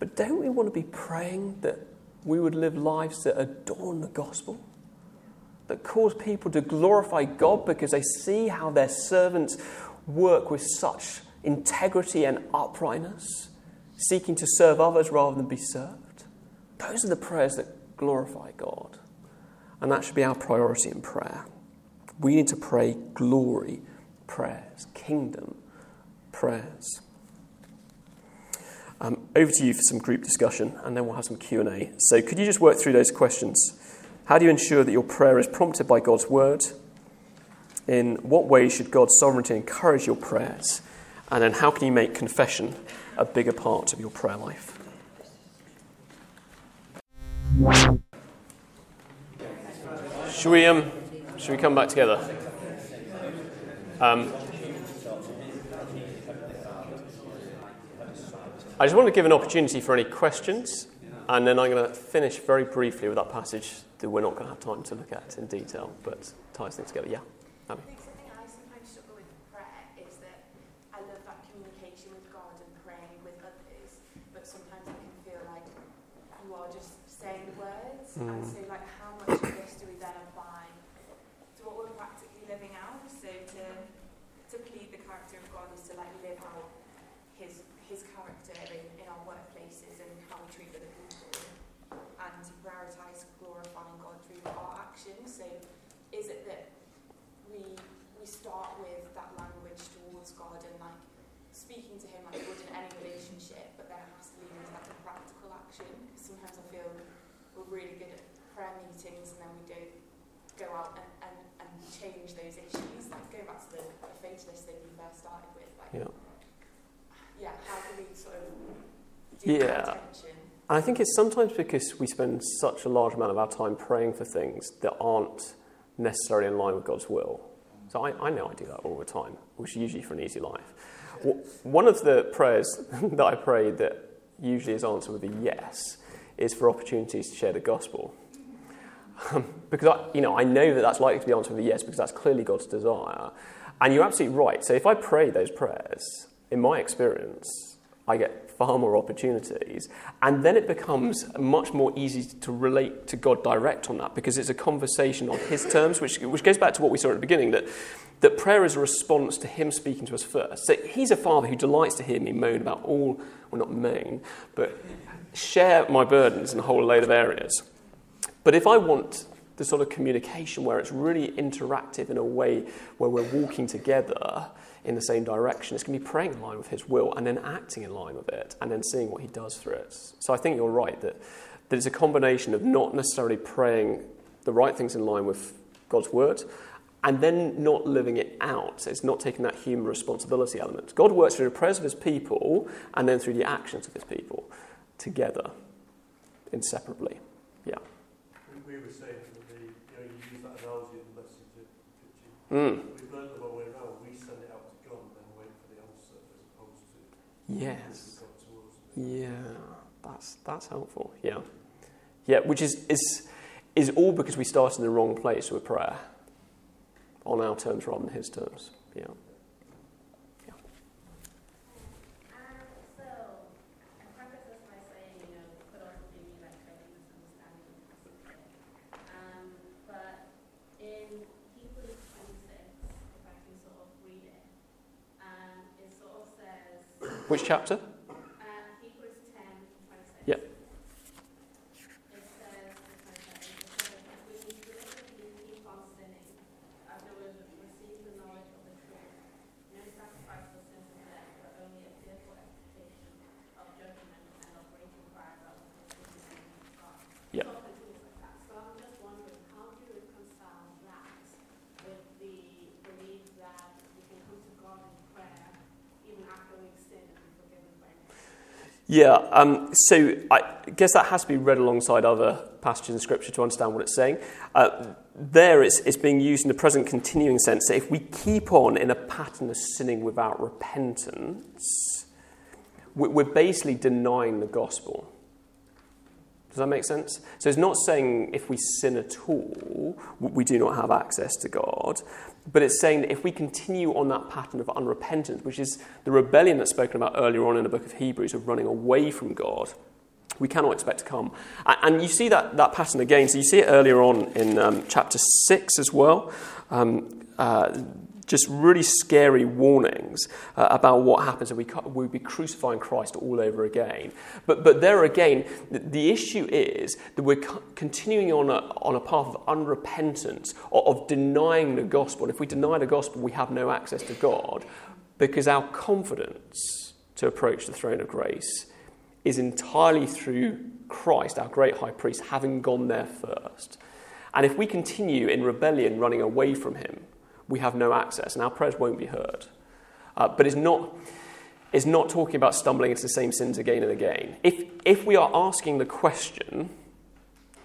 But don't we want to be praying that we would live lives that adorn the gospel? That cause people to glorify God because they see how their servants work with such integrity and uprightness, seeking to serve others rather than be served? Those are the prayers that glorify God. And that should be our priority in prayer. We need to pray glory prayers, kingdom prayers. Um, over to you for some group discussion, and then we'll have some Q and A. So, could you just work through those questions? How do you ensure that your prayer is prompted by God's word? In what ways should God's sovereignty encourage your prayers? And then how can you make confession a bigger part of your prayer life? Should we, um, should we come back together? Um, I just want to give an opportunity for any questions, and then I'm going to finish very briefly with that passage that we're not going to have time to look at in detail, but ties things together. Yeah. I think something I sometimes struggle with prayer is that I love that communication with God and praying with others, but sometimes I can feel like you are just saying words, and mm. so like how much of this do we then apply to what we're practically living out? So to to plead the character of God is to like live out His His character in, in our workplaces and how we treat other people, and to prioritise glorifying God through our actions. So is it that we we start with that language towards God and like speaking to Him like we would in any relationship, but then it has to lead into like a practical action. Sometimes I feel we're really good at prayer meetings and then we don't go out and, and, and change those issues. Like go back to the, the fatalist thing we first started with. Like Yeah. yeah, how do we sort of do Yeah. attention? I think it's sometimes because we spend such a large amount of our time praying for things that aren't necessarily in line with God's will. So I, I know I do that all the time, which is usually for an easy life. One of the prayers (laughs) that I pray that usually is answered with a yes is for opportunities to share the gospel. (laughs) Because I, you know, I know that that's likely to be answered with a yes because that's clearly God's desire. And you're absolutely right. So if I pray those prayers, in my experience, I get far more opportunities. And then it becomes much more easy to relate to God direct on that because it's a conversation on His terms, which, which goes back to what we saw at the beginning that, that prayer is a response to Him speaking to us first. So He's a Father who delights to hear me moan about all, well, not moan, but share my burdens in a whole load of areas. But if I want the sort of communication where it's really interactive in a way where we're walking together in the same direction, it's going to be praying in line with His will and then acting in line with it and then seeing what He does through it. So I think you're right that, that it's a combination of not necessarily praying the right things in line with God's word and then not living it out. It's not taking that human responsibility element. God works through the prayers of His people and then through the actions of His people together, inseparably. Yeah. We, we were saying that the, you know, you use that analogy in the message of pitching. Mm. We've learned the wrong way around. We send it out to God and then wait for the answer as opposed to Yes. To. Yeah, that's that's helpful. Yeah, yeah, which is is is all because we start in the wrong place with prayer, on our terms rather than His terms. Yeah. Um, so, I preface this by saying, you know, it could also be me like creating misunderstanding of the passage. Um, but in Hebrews 26, if I can sort of read it, um, it sort of says, Which chapter? uh, Hebrews 10, 26. Yeah. It says, it says, if we deliberately keep on sinning, after we've received the knowledge of the truth, no sacrifice for sins is there, but only a fearful expectation of judgment and of waiting for our relatives to be seen with God. Yeah. Sort of continues like that. So I'm just wondering, how do you reconcile that with the belief that we can come to God in prayer even after we've sinned and be forgiven by Him? Yeah, um, so I guess that has to be read alongside other passages in Scripture to understand what it's saying. Uh, there, it's, it's being used in the present continuing sense that if we keep on in a pattern of sinning without repentance, we- we're basically denying the gospel. Does that make sense? So it's not saying if we sin at all, we do not have access to God, but it's saying that if we continue on that pattern of unrepentance, which is the rebellion that's spoken about earlier on in the book of Hebrews, of running away from God, we cannot expect to come. And you see that, that pattern again. So you see it earlier on in um, chapter 6 as well. Um, uh, just really scary warnings uh, about what happens if we we'll be crucifying Christ all over again. But, but there again, the, the issue is that we're co- continuing on a, on a path of unrepentance, of, of denying the gospel. And if we deny the gospel, we have no access to God because our confidence to approach the throne of grace is entirely through Christ, our great high priest, having gone there first. And if we continue in rebellion, running away from Him, we have no access, and our prayers won't be heard. Uh, but it's not, it's not talking about stumbling into the same sins again and again. If, if we are asking the question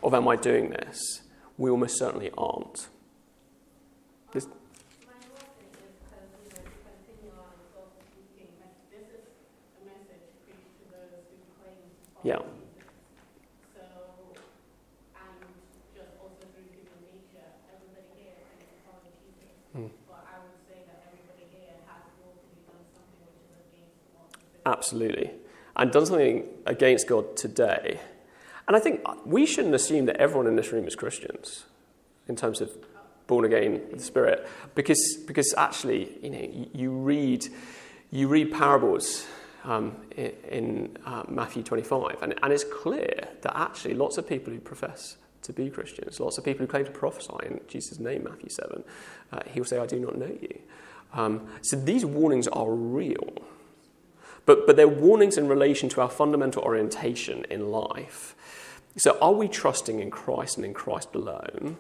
of, Am I doing this? we almost certainly aren't. This, My whole thing is because, you know, to continue on and so speaking, like, this is a message preached to those who claim to follow Yeah. Jesus. So, and just also through human nature, everybody here claims to follow Jesus. Hmm. But I would say that everybody here has willfully done something which is against what the absolutely. And done something against God today. And I think we shouldn't assume that everyone in this room is Christians in terms of born again with the Spirit, because, because actually, you know, you, read, you read parables um, in, uh, Matthew 25, and, and it's clear that actually lots of people who profess to be Christians, lots of people who claim to prophesy in Jesus' name, Matthew 7, uh, he will say, I do not know you. Um, so these warnings are real. But, but they're warnings in relation to our fundamental orientation in life. So, are we trusting in Christ and in Christ alone?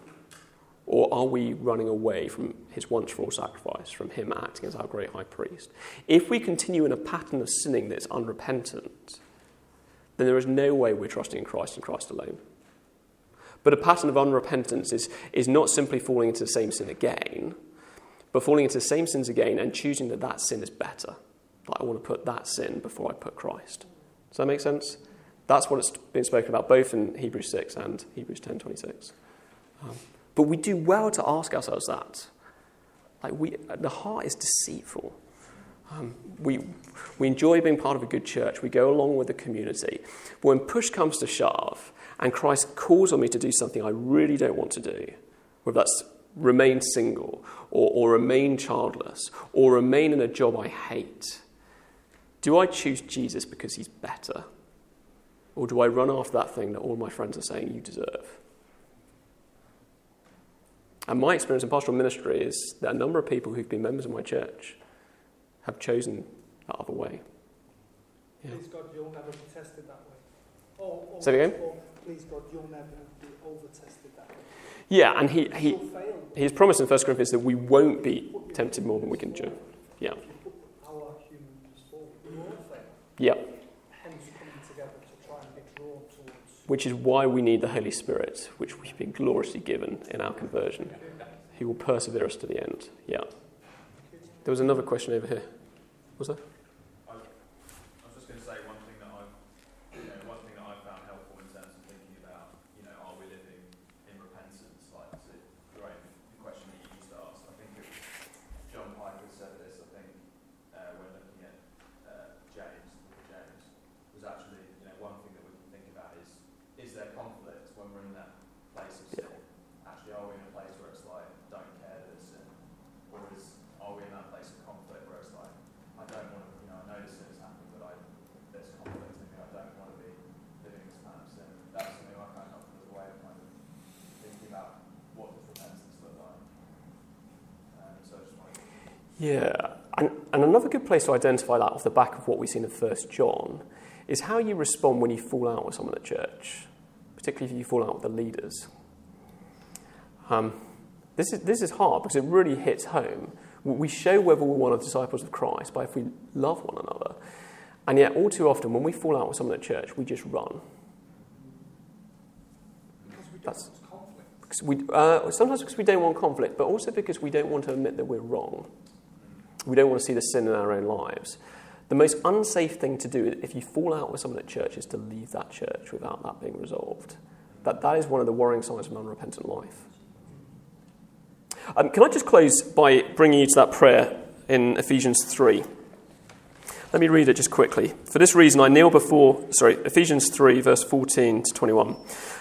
Or are we running away from his once for all sacrifice, from him acting as our great high priest? If we continue in a pattern of sinning that's unrepentant, then there is no way we're trusting in Christ and Christ alone. But a pattern of unrepentance is, is not simply falling into the same sin again, but falling into the same sins again and choosing that that sin is better. I want to put that sin before I put Christ. Does that make sense? That's what it's been spoken about both in Hebrews 6 and Hebrews 10:26. Um, but we do well to ask ourselves that. Like we, the heart is deceitful. Um, we, we enjoy being part of a good church. We go along with the community. But when push comes to shove and Christ calls on me to do something I really don't want to do, whether that's remain single or, or remain childless or remain in a job I hate, do I choose Jesus because he's better? Or do I run after that thing that all my friends are saying you deserve? And my experience in pastoral ministry is that a number of people who've been members of my church have chosen that other way. Yeah. Please God, you'll never be tested that way. Or, or, Say it again? or, please God, you'll never be over tested that way. Yeah, and he, he, he's promised in 1 Corinthians that we won't be tempted more than we can endure. Yeah. If you put our human forward, we will fail. Yeah. Hence coming together to try and be drawn towards. Which is why we need the Holy Spirit, which we've been gloriously given in our conversion. He will persevere us to the end. Yeah. There was another question over here. Was there? I was just going to say one thing that I've, you know, one thing that I've found helpful in terms of thinking about, you know, are we living in repentance? Like, to Graham, the question that you used to ask. I think it was John Piper said this. I think uh, when looking at uh, James, the book of James, was actually, you know, one thing that we can think about is, is there conflict when we're in that place of sin? Actually, are we in a place where it's like, don't care that it's sin, or is, are we in that place of conflict where it's like, I don't want to, you know, I know this sin is happening, but I, there's conflict in me. I don't want to be living this kind of sin. That's something I found helpful as a way of kind of thinking about what does repentance look like. Um, so I just wanted to Yeah. And, and another good place to identify that off the back of what we've seen in First John is how you respond when you fall out with someone at church, particularly if you fall out with the leaders. Um, this, is, this is hard because it really hits home. We show whether we're one of the disciples of Christ by if we love one another. And yet, all too often, when we fall out with someone at church, we just run. Because we don't That's- want conflict. Because we, uh, sometimes because we don't want conflict, but also because we don't want to admit that we're wrong. We don't want to see the sin in our own lives. The most unsafe thing to do if you fall out with someone at church is to leave that church without that being resolved. That, that is one of the worrying signs of an unrepentant life. Um, can I just close by bringing you to that prayer in Ephesians 3? Let me read it just quickly. For this reason, I kneel before, sorry, Ephesians 3, verse 14 to 21.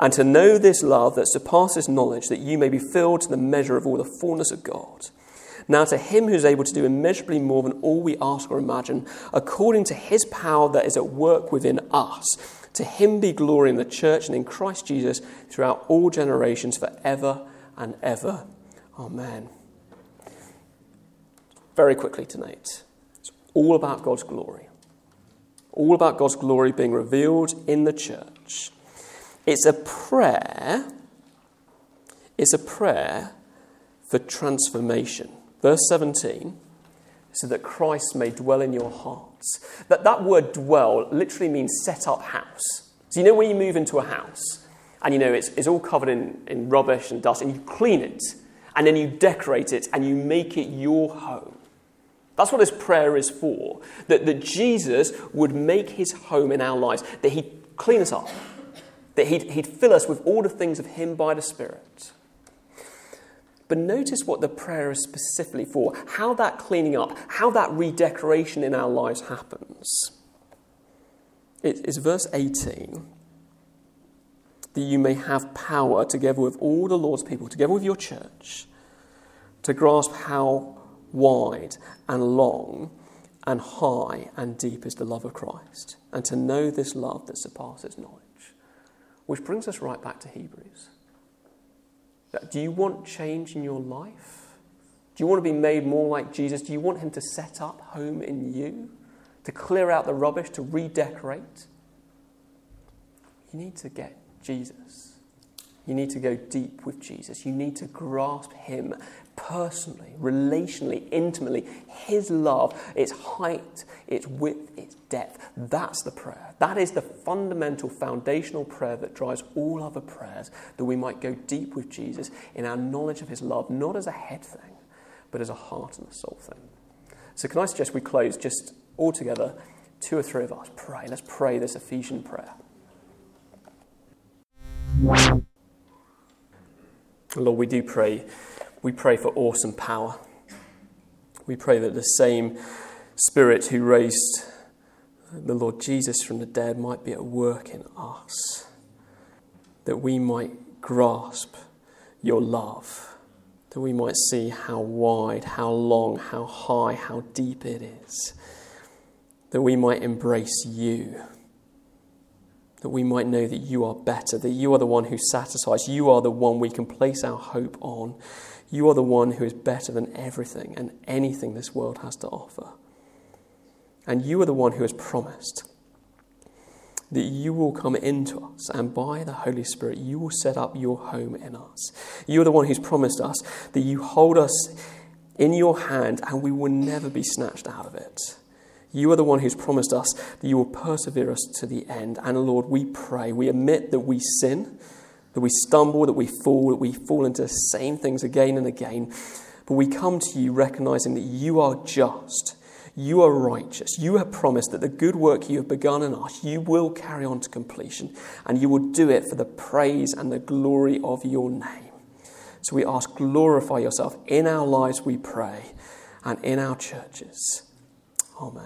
And to know this love that surpasses knowledge, that you may be filled to the measure of all the fullness of God. Now, to him who is able to do immeasurably more than all we ask or imagine, according to his power that is at work within us, to him be glory in the church and in Christ Jesus throughout all generations, forever and ever. Amen. Very quickly tonight, it's all about God's glory. All about God's glory being revealed in the church. It's a prayer. It's a prayer for transformation. Verse 17, so that Christ may dwell in your hearts. That, that word dwell literally means set up house. So you know when you move into a house and you know it's, it's all covered in, in rubbish and dust and you clean it and then you decorate it and you make it your home. That's what this prayer is for. That, that Jesus would make his home in our lives, that he'd clean us up, that he'd, he'd fill us with all the things of him by the Spirit. But notice what the prayer is specifically for, how that cleaning up, how that redecoration in our lives happens. It is verse 18 that you may have power together with all the Lord's people, together with your church, to grasp how wide and long and high and deep is the love of Christ, and to know this love that surpasses knowledge. Which brings us right back to Hebrews. Do you want change in your life? Do you want to be made more like Jesus? Do you want Him to set up home in you? To clear out the rubbish, to redecorate? You need to get Jesus. You need to go deep with Jesus. You need to grasp Him personally, relationally, intimately. His love, its height, its width, its depth. That's the prayer. That is the fundamental, foundational prayer that drives all other prayers, that we might go deep with Jesus in our knowledge of His love, not as a head thing, but as a heart and a soul thing. So, can I suggest we close just all together, two or three of us, pray. Let's pray this Ephesian prayer. Lord, we do pray we pray for awesome power. We pray that the same Spirit who raised the Lord Jesus from the dead might be at work in us, that we might grasp your love, that we might see how wide, how long, how high, how deep it is, that we might embrace you that we might know that you are better, that you are the one who satisfies, you are the one we can place our hope on, you are the one who is better than everything and anything this world has to offer. And you are the one who has promised that you will come into us, and by the Holy Spirit, you will set up your home in us. You are the one who's promised us that you hold us in your hand and we will never be snatched out of it. You are the one who's promised us that you will persevere us to the end. And Lord, we pray, we admit that we sin that we stumble, that we fall, that we fall into the same things again and again. But we come to you recognizing that you are just, you are righteous, you have promised that the good work you have begun in us, you will carry on to completion, and you will do it for the praise and the glory of your name. So we ask, glorify yourself in our lives, we pray, and in our churches. Amen.